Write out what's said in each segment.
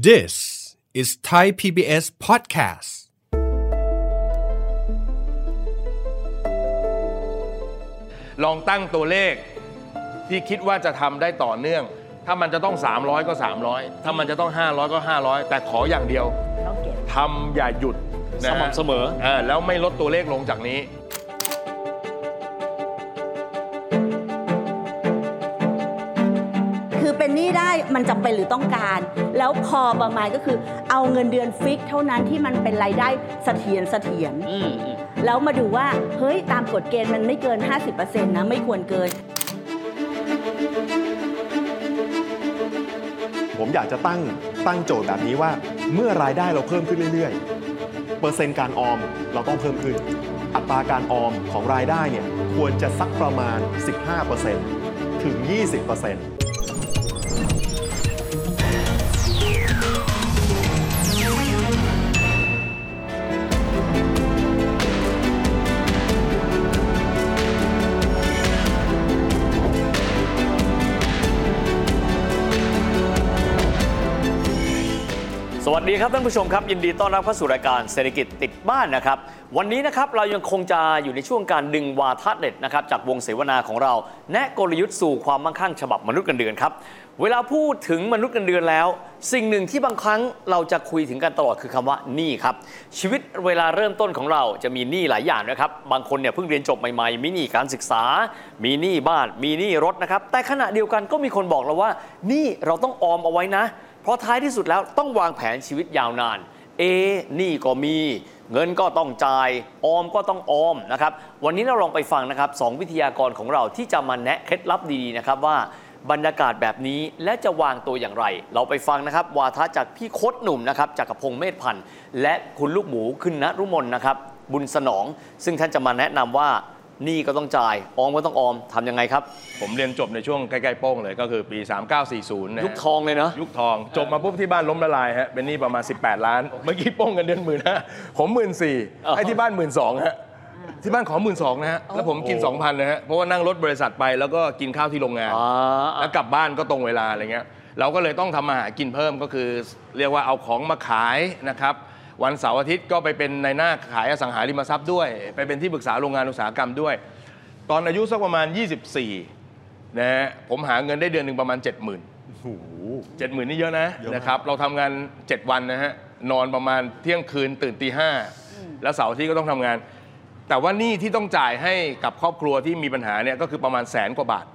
This is Thai PBS podcast. ลองตั้งตัวเลขที่คิดว่าจะทำได้ต่อเนื่อง ถ้ามันจะต้อง 300 ก็ 300 ถ้ามันจะต้อง 500 ก็ 500 แต่ขออย่างเดียวต้องเก็บ ทำอย่าหยุดนะสฮะม่ำเสมอ เออแล้วไม่ลดตัวเลขลงจากนี้ มันจำเป็นหรือต้องการ แล้วพอประมาณก็คือเอาเงินเดือนฟิก เท่านั้นที่มันเป็นรายได้เสถียรเสถียรอืมอืมแล้วมาดูว่าเฮ้ยตามกฎเกณฑ์มันไม่เกิน 50%นะไม่ควรเกิน ผมอยากจะตั้งตั้งโจทย์แบบนี้ว่า เมื่อรายได้เราเพิ่มขึ้นเรื่อยๆ เปอร์เซ็นต์การออมเราต้องเพิ่มขึ้น อัตราการออมของรายได้เนี่ยควรจะสักประมาณ 15%ถึง 20% สวัสดีครับท่านผู้ชมครับ ยินดีต้อนรับเข้าสู่รายการเศรษฐกิจติดบ้านนะครับ วันนี้นะครับเรายังคงจะอยู่ในช่วงการดึงวาทะเด็ดนะครับจากวงเสวนาของเรา แนะกลยุทธ์สู่ความมั่งคั่งฉบับมนุษย์เงินเดือนครับเวลาพูดถึงมนุษย์เงินเดือนแล้ว สิ่งหนึ่งที่บางครั้งเราจะคุยถึงกันตลอดคือคำว่าหนี้ครับ ชีวิตเวลาเริ่มต้นของเราจะมีหนี้หลายอย่างนะครับ บางคนเนี่ยเพิ่งเรียนจบใหม่ๆ มีหนี้การศึกษา มีหนี้บ้าน มีหนี้รถนะครับ แต่ขณะเดียวกันก็มีคนบอกเราว่าหนี้เราต้องออมเอาไว้นะ เพราะท้ายที่สุดแล้วต้องวางแผนชีวิตยาวนาน เอนี้ก็มี เงินก็ต้องจ่าย ออมก็ต้องออมนะครับ วันนี้เราลองไปฟังนะครับสองวิทยากรของเราที่จะมาแนะเคล็ดลับดีๆนะครับว่าบรรยากาศแบบนี้และจะวางตัวอย่างไร เราไปฟังนะครับ วาทะจากพี่โคดหนุ่มนะครับจากกระพงเมธพันธ์และคุณลูกหมูคุณณรุมนนะครับ บุญสนอง ซึ่งท่านจะมาแนะนำว่า หนี้ก็ต้องจ่าย ออมก็ต้องออมทำยังไงครับ ผมเรียนจบในช่วงใกล้ๆโป้งเลยก็คือปี 3940นะฮะยุคทองเลยเนาะยุคทองจบมาปุ๊บที่บ้านล้มละลายฮะเป็นหนี้ประมาณ 18 ล้าน เมื่อกี้โป้งเงินเดือนหมื่นห้าผมหมื่นสี่อ๋อให้ที่บ้านหมื่นสองฮะที่บ้านขอหมื่นสองนะฮะแล้วผมกิน 2,000นะฮะเพราะว่านั่งรถบริษัทไปแล้วก็กินข้าวที่โรงงาน อ่า แล้วกลับบ้านก็ตรงเวลาอะไรเงี้ย เราก็เลยต้องทำมาหากินเพิ่มก็คือ เรียกว่าเอาของมาขายนะครับ วันเสาร์อาทิตย์ก็ไปเป็นในหน้าขายอสังหาริมทรัพย์ด้วย ไปเป็นที่ปรึกษาโรงงานอุตสาหกรรมด้วย ตอนอายุสักประมาณ 24นะฮะผมหาเงินได้เดือนหนึ่งประมาณ 70,000 โอ้โหเจ็ดหมื่นนี่เยอะนะเยอะมาก นะครับเราทำงาน 7 วันนะฮะนอนประมาณเที่ยงคืนตื่นตีห้าแล้วเสาร์อาที่ก็ต้องทำงาน แต่ว่าหนี้ที่ต้องจ่ายให้กับครอบครัวที่มีปัญหาเนี่ยก็คือประมาณแสนกว่าบาท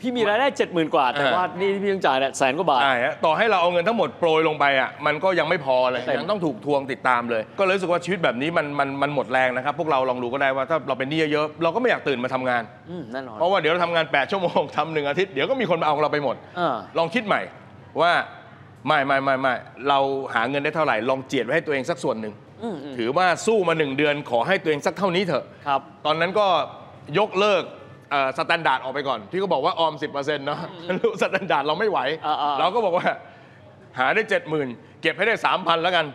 พี่มีรายได้เจ็ดหมื่นกว่า แต่อ่าว่านี่ที่พี่ต้องจ่ายเนี่ยแสนกว่าบาท ใช่ฮะต่อให้เราเอาเงินทั้งหมดโปรยลงไปอะมันก็ยังไม่พอเลยเต็มยังต้องถูกทวงติดตามเลย ก็เลยรู้สึกว่าชีวิตแบบนี้มันมันมันหมดแรงนะครับ พวกเราลองดูก็ได้ว่าถ้าเราเป็นหนี้เยอะๆเราก็ไม่อยากตื่นมาทำงานอืมแน่นอนเพราะว่าเดี๋ยวเราทำงาน 8 ชั่วโมงทำหนึ่งอาทิตย์เดี๋ยวก็มีคนมาเอาเราไปหมดอ่าลองคิดใหม่ว่าไม่ไม่ไม่ไม่เราหาเงินได้เท่าไหร่ ลองเจียดไว้ให้ตัวเองสักส่วนหนึ่งอืมอืมถือว่าสู้มาหนึ่งเดือนขอให้ตัวเองสักเท่านี้เถอะครับตอนนั้นก็ยกเลิก standard ออกไปก่อน ที่เขาบอกว่าออม 10%เนาะ standard เราไม่ไหวอ่าๆเราก็บอกว่า หาได้ 70,000 เก็บให้ได้ 3,000 แล้วกัน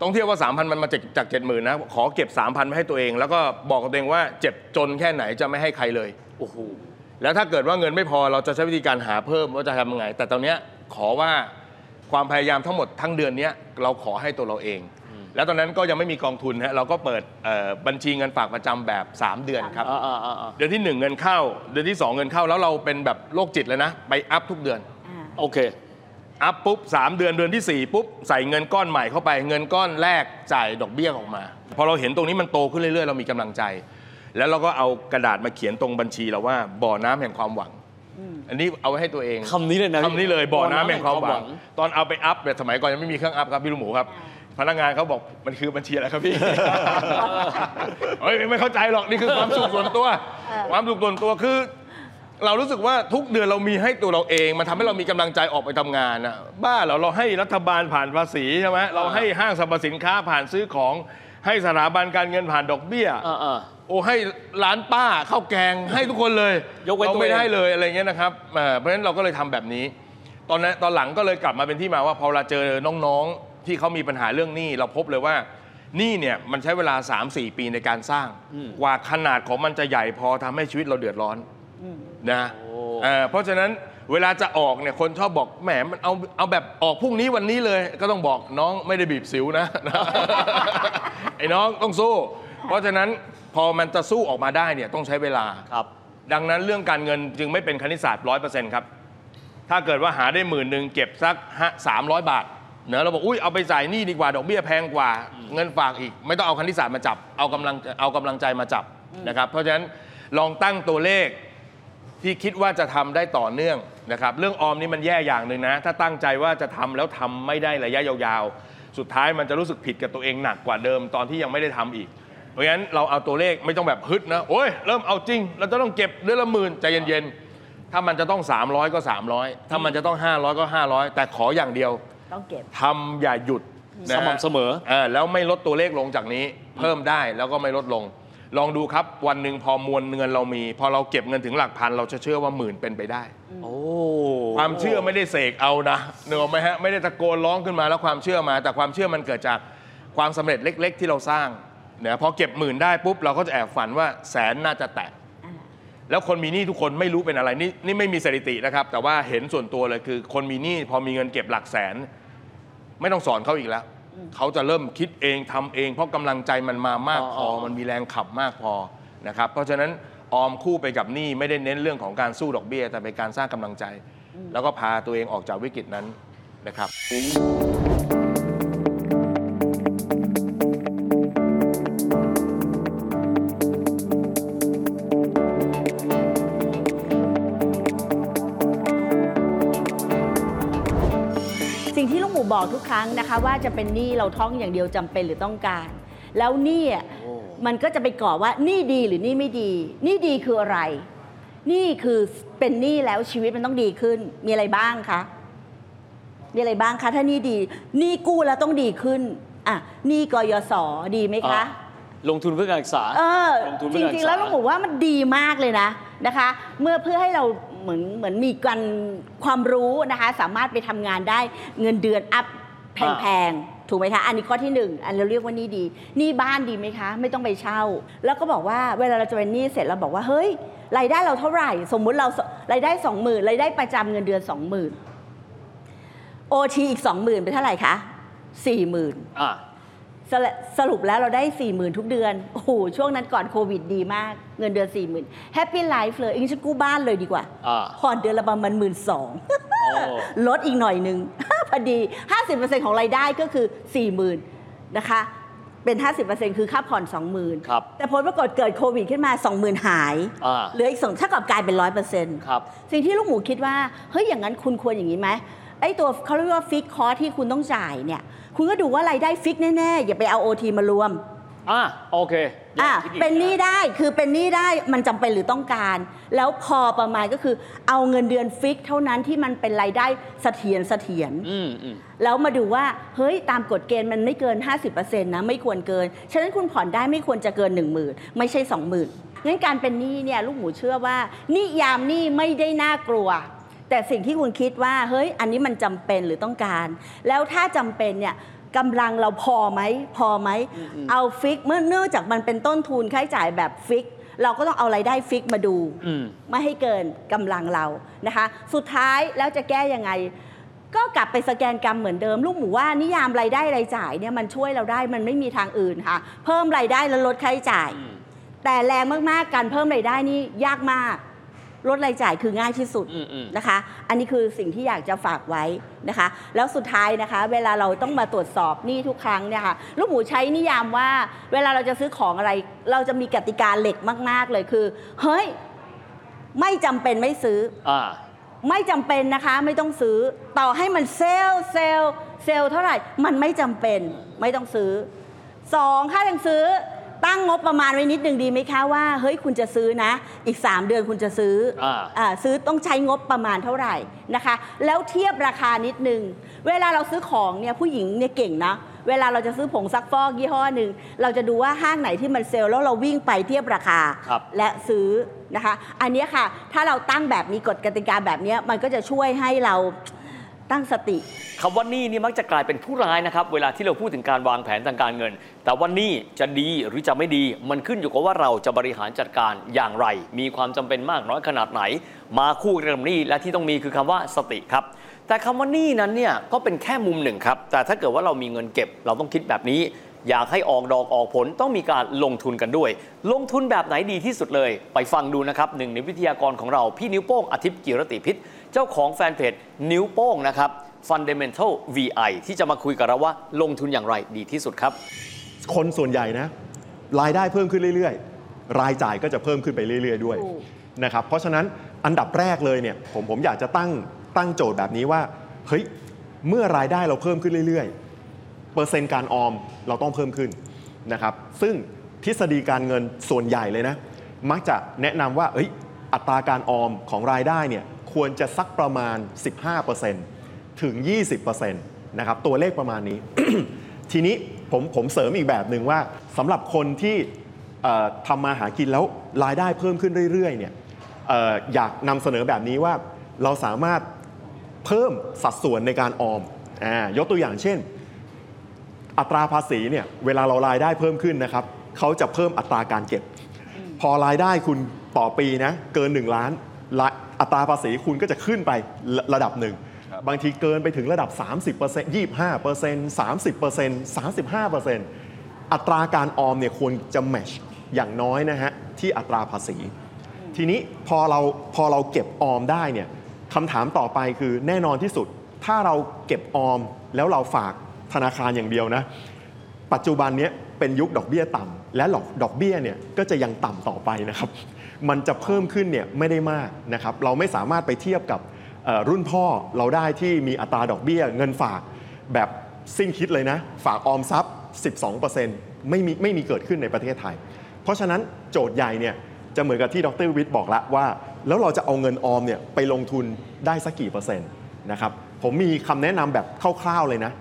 ต้องเทียบว่า 3,000 มันมาจากจาก 70,000 นะ ขอเก็บ 3,000 ไว้ให้ตัวเอง แล้วก็บอกกับตัวเองว่าเจ็บจนแค่ไหนจะไม่ให้ใครเลยโอ้โหแล้วถ้าเกิดว่าเงินไม่พอเราจะใช้วิธีการหาเพิ่มว่าจะทำยังไง แต่ตอนเนี้ยขอว่าความพยายามทั้งหมดทั้งเดือนเนี้ยเราขอให้ตัวเราเอง แล้วตอนนั้นก็ยังไม่มีกองทุนฮะเราก็เปิดเอ่อบัญชีเงินฝากประจำแบบ 3 เดือนครับ อ่าอ่าอ่าอ่าเดือนที่ 1 เงินเข้า เดือนที่ 2 เงินเข้า แล้วเราเป็นแบบโรคจิตเลยนะ ไปอัพทุกเดือนโอเค อัพปุ๊บ3เดือนเดือนที่4 ปุ๊บ ใส่เงินก้อนใหม่เข้าไป เงินก้อนแรกจ่ายดอกเบี้ยออกมา พอเราเห็นตรงนี้มันโตขึ้นเรื่อยๆ เรามีกำลังใจ แล้วเราก็เอากระดาษมาเขียนตรงบัญชีเราว่าบ่อน้ำแห่งความหวัง อันนี้เอาไว้ให้ตัวเองคำนี้เลยนะคำนี้เลยบ่อน้ำแห่งความหวังบ่อน้ำแห่งความหวังตอนเอาไปอัพเนี่ยสมัยก่อนยังไม่มีเครื่องอัพครับพี่ลูกหมูครับ พนักงานเขาบอกมันคือบัญชีอะไรครับพี่ เฮ้ยไม่เข้าใจหรอกนี่คือความสุขส่วนตัว ความสุขส่วนตัวคือ เรารู้สึกว่าทุกเดือนเรามีให้ตัวเราเอง มันทำให้เรามีกำลังใจออกไปทำงานนะบ้าเหรอเราให้รัฐบาลผ่านภาษีใช่ไหมเราให้ห้างสรรพสินค้าผ่านซื้อของให้สถาบันการเงินผ่านดอกเบี้ยอ่าอ่าโอ้ให้ร้านป้าข้าวแกงให้ทุกคนเลยยกเว้นเราตัวเองไม่ได้เลยอะไรเงี้ยนะครับอ่าเพราะฉะนั้นเราก็เลยทำแบบนี้ ตอนนั้นตอนหลังก็เลยกลับมาเป็นที่มาว่าพอเราเจอน้องๆ ที่เขามีปัญหาเรื่องหนี้เราพบเลยว่าหนี้เนี่ยมันใช้เวลา 3-4 ปีในการสร้าง กว่าขนาดของมันจะใหญ่พอทำให้ชีวิตเราเดือดร้อนนะโอ้เอ่อเพราะฉะนั้นเวลาจะออกเนี่ยคนชอบบอกแหมมันเอาเอาแบบออกพรุ่งนี้วันนี้เลย ก็ต้องบอกน้องไม่ได้บีบสิวนะ ไอ้น้องต้องสู้ เพราะฉะนั้นพอมันจะสู้ออกมาได้เนี่ยต้องใช้เวลา ครับ ดังนั้นเรื่องการเงินจึงไม่เป็นคณิตศาสตร์ร้อยเปอร์เซ็นต์ครับ ถ้าเกิดว่าหาได้หมื่นหนึ่งเก็บสักสามร้อยบาท เนอะเราบอกอุ้ยเอาไปจ่ายหนี้ดีกว่าดอกเบี้ยแพงกว่าเงินฝากอีก ไม่ต้องเอาคณิตศาสตร์มาจับเอากำลังเอากำลังใจมาจับนะครับ เพราะฉะนั้นลองตั้งตัวเลขที่คิดว่าจะทำได้ต่อเนื่องนะครับ เรื่องออมนี่มันแย่อย่างหนึ่งนะ ถ้าตั้งใจว่าจะทำแล้วทำไม่ได้ระยะยาวๆ สุดท้ายมันจะรู้สึกผิดกับตัวเองหนักกว่าเดิมตอนที่ยังไม่ได้ทำอีก เพราะฉะนั้นเราเอาตัวเลขไม่ต้องแบบฮึดนะโอ้ยเริ่มเอาจริง เราจะต้องเก็บเดือนละหมื่นใจเย็นๆ ถ้ามันจะต้อง 300 ก็ 300 ถ้ามันจะต้อง 500 ก็ 500 แต่ขออย่างเดียว ต้องเก็บ ทำอย่าหยุดนะสม่ำเสมอ เออแล้วไม่ลดตัวเลขลงจากนี้ เพิ่มได้แล้วก็ไม่ลดลง ลองดูครับวันหนึ่งพอมวลเงินเรามี พอเราเก็บเงินถึงหลักพัน เราจะเชื่อว่าหมื่นเป็นไปได้ โอ้ความเชื่อไม่ได้เสกเอานะเนกออกไหมฮะไม่ได้ตะโกนร้องขึ้นมาแล้วความเชื่อมา แต่ความเชื่อมันเกิดจากความสำเร็จเล็ก ๆ ที่เราสร้างเนี่ยพอเก็บหมื่นได้ปุ๊บเราก็จะแอบฝันว่าแสนน่าจะแตะแล้วคนมีหนี้ทุกคนไม่รู้เป็นอะไรนี่นี่ไม่มีสถิตินะครับ แต่ว่าเห็นส่วนตัวเลยคือ คนมีหนี้พอมีเงินเก็บหลักแสน ไม่ต้องสอนเขาอีกแล้ว เขาจะเริ่มคิดเองทำเอง เพราะกำลังใจมันมามากพอ มันมีแรงขับมากพอนะครับ เพราะฉะนั้นออมคู่ไปกับหนี้ไม่ได้เน้นเรื่องของการสู้ดอกเบี้ย แต่เป็นการสร้างกำลังใจ แล้วก็พาตัวเองออกจากวิกฤตนั้นนะครับ บอกทุกครั้งนะคะ ว่าจะเป็นหนี้เราท่องอย่างเดียวจำเป็นหรือต้องการ แล้วหนี้อะมันก็จะไปก่อว่าหนี้ดีหรือหนี้ไม่ดีหนี้ดีคืออะไรหนี้คือเป็นหนี้แล้วชีวิตมันต้องดีขึ้น มีอะไรบ้างคะมีอะไรบ้างคะ ถ้าหนี้ดีหนี้กู้แล้วต้องดีขึ้นอะหนี้กยศดีไหมคะอะลงทุนเพื่อการศึกษาเออลงทุนจเพื่อการศึริกงษาๆแล้วลุงบอกว่ามันดีมากเลยนะนะคะ เมื่อเพื่อให้เรา เหมือนเหมือนมีกันความรู้นะคะ สามารถไปทำงานได้เงินเดือนอัพแพงๆถูกไหมคะ อันนี้ข้อที่หนึ่งอันเราเรียกว่านี่ดีหนี่บ้านดีไหมคะ ไม่ต้องไปเช่า แล้วก็บอกว่าเวลาเราจะเป็นหนี้เสร็จเราบอกว่าเฮ้ยรายได้เราเท่าไหร่ สมมุติเรารายได้สองหมื่นรายได้ประจำเงินเดือนสองหมื่นโอทีอีกสองหมื่นเป็นเท่าไหร่คะสี่หมื่นอะ สรุปสรุปแล้วเราได้ 4 0,000 ทุกเดือน โอ้โห ช่วงนั้นก่อนโควิดดีมาก เงินเดือน 40,000 happy life เลยงั้นฉันกู้บ้านเลยดีกว่า อ่า ผ่อนเดือนละประมาณหมื่นสอง โอ้ ลดอีกหน่อยหนึ่ง พอดี 50%ของรายได้ก็คือ 40,000นะคะ เป็น 50%คือค่าผ่อน 20,000 ครับ แต่ผลปรากฏเกิดโควิดขึ้นมา 20,000 หายอ่า เหลืออีกสองถ้ากับกลายเป็น 100%ครับ สิ่งที่ลูกหมูคิดว่า เฮ้ย อย่างนั้นคุณควรอย่างนี้ไหม ไอ้ตัวเขาเรียกว่าฟิกคอที่คุณต้องจ่ายเนี่ย คุณก็ดูว่ารายได้ fix แน่ๆ อย่าไปเอาโอทีมารวม อะโอเคอะคิดอีกเป็นหนี้ได้คือเป็นหนี้ได้มันจำเป็นหรือต้องการ แล้วพอประมาณก็คือเอาเงินเดือน fix เท่านั้นที่มันเป็นรายได้เสถียรเสถียร อืมอืม แล้วมาดูว่า เฮ้ย ตามกฎเกณฑ์มันไม่เกิน 50%นะ ไม่ควรเกิน ฉะนั้นคุณผ่อนได้ไม่ควรจะเกิน 10,000 ไม่ใช่ 20,000งั้นการเป็นหนี้เนี่ย ลูกหมูเชื่อว่านิยามหนี้ไม่ได้น่ากลัว แต่สิ่งที่คุณคิดว่าเฮ้ยอันนี้มันจำเป็นหรือต้องการ แล้วถ้าจำเป็นเนี่ยกำลังเราพอไหมพอไหมเอาฟิกเมื่อเนื่องจากมันเป็นต้นทุนค่าใช้จ่ายแบบฟิกเราก็ต้องเอารายได้ฟิกมาดูอืมไม่ให้เกินกำลังเรานะคะ สุดท้ายแล้วจะแก้ยังไง ก็กลับไปสแกนกรรมเหมือนเดิม ลูกหมูว่านิยามรายได้รายจ่ายเนี่ยมันช่วยเราได้มันไม่มีทางอื่นค่ะ เพิ่มรายได้แล้วลดค่าใช้จ่าย แต่แรงมากๆการเพิ่มรายได้นี่ยากมาก ลดรายจ่ายคือง่ายที่สุดอืมอืมนะคะ อันนี้คือสิ่งที่อยากจะฝากไว้นะคะ แล้วสุดท้ายนะคะ เวลาเราต้องมาตรวจสอบหนี้ทุกครั้งเนี่ยค่ะลูกหมูใช้นิยามว่า เวลาเราจะซื้อของอะไร เราจะมีกติกาเหล็กมาก ๆ เลยคือ เฮ้ย ไม่จำเป็นไม่ซื้ออ่าไม่จำเป็นนะคะ ไม่ต้องซื้อ ต่อให้มันเซลล์เซลล์เซลล์เท่าไหร่ มันไม่จำเป็น ไม่ต้องซื้อสองถ้ายังซื้อ ตั้งงบประมาณไว้นิดนึงดีไหมคะว่าเฮ้ยคุณจะซื้อนะ อีก 3 เดือนคุณจะซื้ออาอ่าซื้อต้องใช้งบประมาณเท่าไหร่นะคะ แล้วเทียบราคานิดนึง เวลาเราซื้อของเนี่ยผู้หญิงเนี่ยเก่งนะเวลาเราจะซื้อผงซักฟอกยี่ห้อหนึ่งเราจะดูว่าห้างไหนที่มันเซลล์แล้วเราวิ่งไปเทียบราคาครับและซื้อนะคะ อันเนี้ยค่ะถ้าเราตั้งแบบมีกฎกติกาแบบเนี้ยมันก็จะช่วยให้เรา ตั้งสติคำว่านี่นี่มักจะกลายเป็นผู้ร้ายนะครับ เวลาที่เราพูดถึงการวางแผนทางการเงิน แต่ว่านี่จะดีหรือจะไม่ดี มันขึ้นอยู่กับว่าเราจะบริหารจัดการอย่างไร มีความจำเป็นมากน้อยขนาดไหน มาคู่กับหนี้และที่ต้องมีคือคำว่าสติครับแต่คำว่านี่นั้นเนี่ยก็เป็นแค่มุมหนึ่งครับแต่ถ้าเกิดว่าเรามีเงินเก็บ เราต้องคิดแบบนี้ อยากให้ออกดอกออกผลต้องมีการลงทุนกันด้วย ลงทุนแบบไหนดีที่สุดเลย ไปฟังดูนะครับหนึ่งในวิทยากรของเราพี่นิ้วโป้งอาทิตย์กิรติพิษ เจ้าของแฟนเพจนิ้วโป้งนะครับ Fundamental VI ที่จะมาคุยกับเราว่าลงทุนอย่างไรดีที่สุดครับ คนส่วนใหญ่นะ รายได้เพิ่มขึ้นเรื่อยๆ รายจ่ายก็จะเพิ่มขึ้นไปเรื่อย ๆ ด้วยถูกนะครับเพราะฉะนั้นอันดับแรกเลยเนี่ยผมผมอยากจะตั้งตั้งโจทย์แบบนี้ว่าเฮ้ยเมื่อรายได้เราเพิ่มขึ้นเรื่อยๆ เปอร์เซ็นต์การออมเราต้องเพิ่มขึ้นนะครับซึ่งทฤษฎีการเงินส่วนใหญ่เลยนะ มักจะแนะนำว่าเอ้ยอัตราการออมของรายได้เนี่ยควรจะสักประมาณ 15%ถึง 20%นะครับตัวเลขประมาณนี้ ทีนี้ผมผมเสริมอีกแบบหนึ่งว่าสำหรับคนที่ทำมาหากินแล้วรายได้เพิ่มขึ้นเรื่อยๆเนี่ยอออยากนำเสนอแบบนี้ว่าเราสามารถเพิ่มสัดส่วนในการออมอายกตัวอย่างเช่น อัตราภาษีเนี่ยเวลาเรารายได้เพิ่มขึ้นนะครับเขาจะเพิ่มอัตราการเก็บ พอรายได้คุณต่อปีนะเกิน 1 ล้านละอัตราภาษีคุณก็จะขึ้นไประระดับหนึ่งบางทีเกินไปถึงระดับ 30% 25% 30% 35%อัตราการออมเนี่ยควรจะแมชอย่างน้อยนะฮะที่อัตราภาษี ทีนี้พอเราพอเราเก็บออมได้เนี่ยคำถามต่อไปคือแน่นอนที่สุด ถ้าเราเก็บออมแล้วเราฝาก ธนาคารอย่างเดียวนะปัจจุบันนี้เป็นยุคดอกเบี้ยต่ำและหลอกดอกเบี้ยเนี่ยก็จะยังต่ำต่อไปนะครับ มันจะเพิ่มขึ้นเนี่ยไม่ได้มากนะครับ เราไม่สามารถไปเทียบกับรุ่นพ่อเราได้ที่มีอัตราดอกเบี้ย เงินฝากแบบสิ้นคิดเลยนะ ฝากออมทรัพย์ 12%ไม่มีไม่มีเกิดขึ้นในประเทศไทย เพราะฉะนั้นโจทย์ใหญ่เนี่ยจะเหมือนกับที่ดรวิทย์บอกละว่า แล้วเราจะเอาเงินออมเนี่ยไปลงทุนได้สักกี่เปอร์เซ็นต์นะครับผมมีคำแนะนำแบบคร่าวๆเลยนะ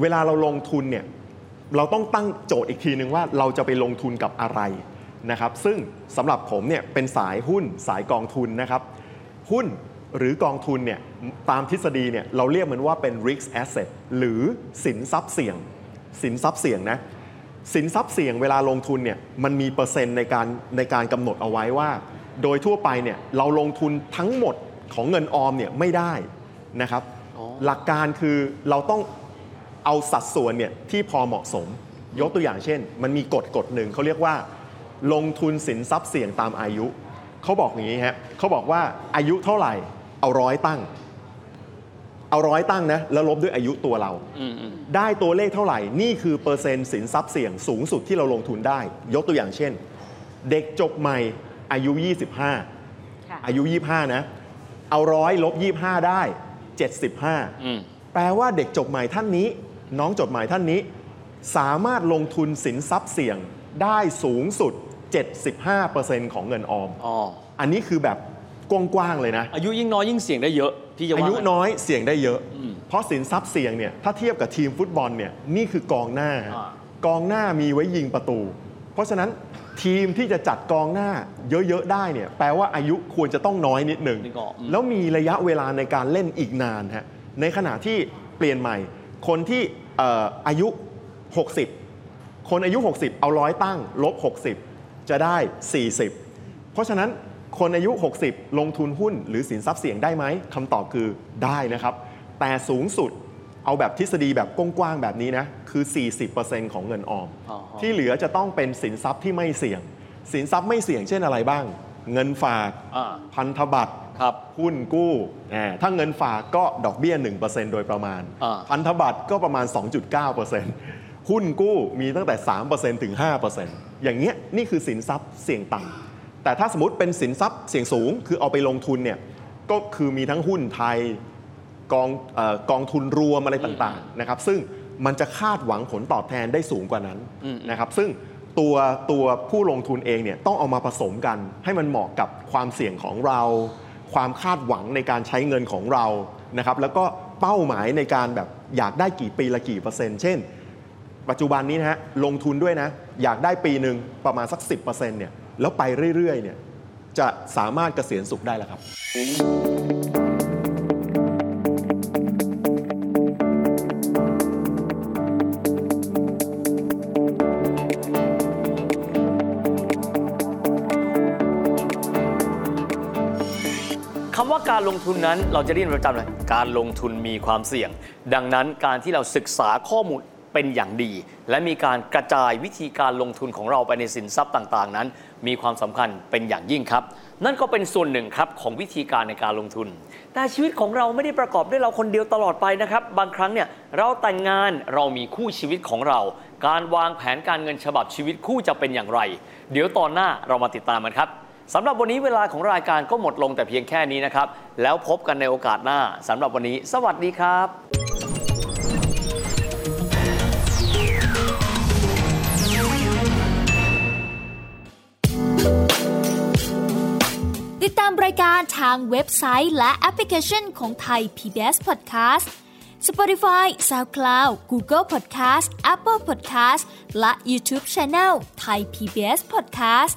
เวลาเราลงทุนเนี่ยเราต้องตั้งโจทย์อีกทีหนึ่งว่าเราจะไปลงทุนกับอะไรนะครับ ซึ่งสำหรับผมเนี่ยเป็นสายหุ้นสายกองทุนนะครับ หุ้นหรือกองทุนเนี่ยตามทฤษฎีเนี่ยเราเรียกมันว่าเป็น risk asset หรือสินทรัพย์เสี่ยง สินทรัพย์เสี่ยงนะสินทรัพย์เสี่ยงเวลาลงทุนเนี่ยมันมีเปอร์เซ็นต์ในการในการกำหนดเอาไว้ว่า โดยทั่วไปเนี่ยเราลงทุนทั้งหมดของเงินออมเนี่ยไม่ได้นะครับอ๋อหลักการคือเราต้อง เอาสัดส่วนเนี่ยที่พอเหมาะสม ยกตัวอย่างเช่น มันมีกฎกฎหนึ่งเขาเรียกว่า ลงทุนสินทรัพย์เสี่ยงตามอายุ เขาบอกอย่างนี้ฮะเขาบอกว่าอายุเท่าไหร่ เอาร้อยตั้ง เอาร้อยตั้งนะแล้วลบด้วยอายุตัวเราอืมอืมได้ตัวเลขเท่าไหร่ นี่คือเปอร์เซ็นต์สินทรัพย์เสี่ยงสูงสุดที่เราลงทุนได้ ยกตัวอย่างเช่น เด็กจบใหม่อายุ 25ค่ะอายุ 25 นะ เอาร้อยลบ 25 ได้ 75อืมแปลว่าเด็กจบใหม่ท่านนี้ น้องจบใหม่ท่านนี้ สามารถลงทุนสินทรัพย์เสี่ยงได้สูงสุด 75%ของเงินออม อ๋อ อันนี้คือแบบกว้างๆเลยนะ อายุยิ่งน้อยยิ่งเสี่ยงได้เยอะ พี่จะว่าอายุไหมน้อยเสี่ยงได้เยอะ อืมเพราะสินทรัพย์เสี่ยงเนี่ยถ้าเทียบกับทีมฟุตบอลเนี่ยนี่คือกองหน้า อ่ากองหน้ามีไว้ยิงประตู เพราะฉะนั้นทีมที่จะจัดกองหน้าเยอะ ๆ ได้เนี่ยแปลว่าอายุควรจะต้องน้อยนิดหนึ่งนี่ก็อืม แล้วมีระยะเวลาในการเล่นอีกนานฮะในขณะที่เปลี่ยนใหม่ คนที่เอ่ออายุ 60 คนอายุ 60 เอาร้อยตั้งลบ 60 จะได้ 40 เพราะฉะนั้นคนอายุ 60 ลงทุนหุ้นหรือสินทรัพย์เสี่ยงได้ไหมคำตอบคือได้นะครับ แต่สูงสุดเอาแบบทฤษฎีแบบกว้างๆแบบนี้นะคือ 40%ของเงินออมอ๋อที่เหลือจะต้องเป็นสินทรัพย์ที่ไม่เสี่ยง สินทรัพย์ไม่เสี่ยงเช่นอะไรบ้าง เงินฝากอ่าพันธบัตร ครับหุ้นกู้อ่าถ้าเงินฝากก็ดอกเบี้ย 1%โดยประมาณอ่าพันธบัตรก็ประมาณ 2.9%หุ้นกู้มีตั้งแต่ 3%ถึง 5%อย่างเงี้ยนี่คือสินทรัพย์เสี่ยงต่ำแต่ถ้าสมมติเป็นสินทรัพย์เสี่ยงสูง คือเอาไปลงทุนเนี่ยก็คือมีทั้งหุ้นไทยกองเออกองทุนรวมอะไรต่างๆนะครับซึ่งมันจะคาดหวังผลตอบแทนได้สูงกว่านั้นอืมนะครับซึ่งตัวตัวผู้ลงทุนเองเนี่ยต้องเอามาผสมกันให้มันเหมาะกับความเสี่ยงของเรา ความคาดหวังในการใช้เงินของเรานะครับแล้วก็เป้าหมายในการแบบอยากได้กี่ปีละกี่เปอร์เซ็นต์เช่น ปัจจุบันนี้นะฮะลงทุนด้วยนะ อยากได้ปีหนึ่งประมาณสัก 10%เนี่ยแล้วไปเรื่อยๆเนี่ยจะสามารถเกษียณสุขได้แล้วครับ การลงทุนนั้นเราจะได้ยินประจำเลยการลงทุนมีความเสี่ยง ดังนั้นการที่เราศึกษาข้อมูลเป็นอย่างดี และมีการกระจายวิธีการลงทุนของเราไปในสินทรัพย์ต่างๆ นั้น มีความสำคัญเป็นอย่างยิ่งครับ นั่นก็เป็นส่วนหนึ่งครับของวิธีการในการลงทุน แต่ชีวิตของเราไม่ได้ประกอบด้วยเราคนเดียวตลอดไปนะครับ บางครั้งเนี่ยเราแต่งงานเรามีคู่ชีวิตของเรา การวางแผนการเงินฉบับชีวิตคู่จะเป็นอย่างไร เดี๋ยวตอนหน้าเรามาติดตามกันครับ สำหรับวันนี้เวลาของรายการก็หมดลงแต่เพียงแค่นี้นะครับ แล้วพบกันในโอกาสหน้าสำหรับวันนี้ สวัสดีครับติดตามรายการทางเว็บไซต์และแอปพลิเคชันของไทย PBS Podcast Spotify SoundCloud Google Podcast Apple Podcast และ YouTube Channel Thai PBS Podcast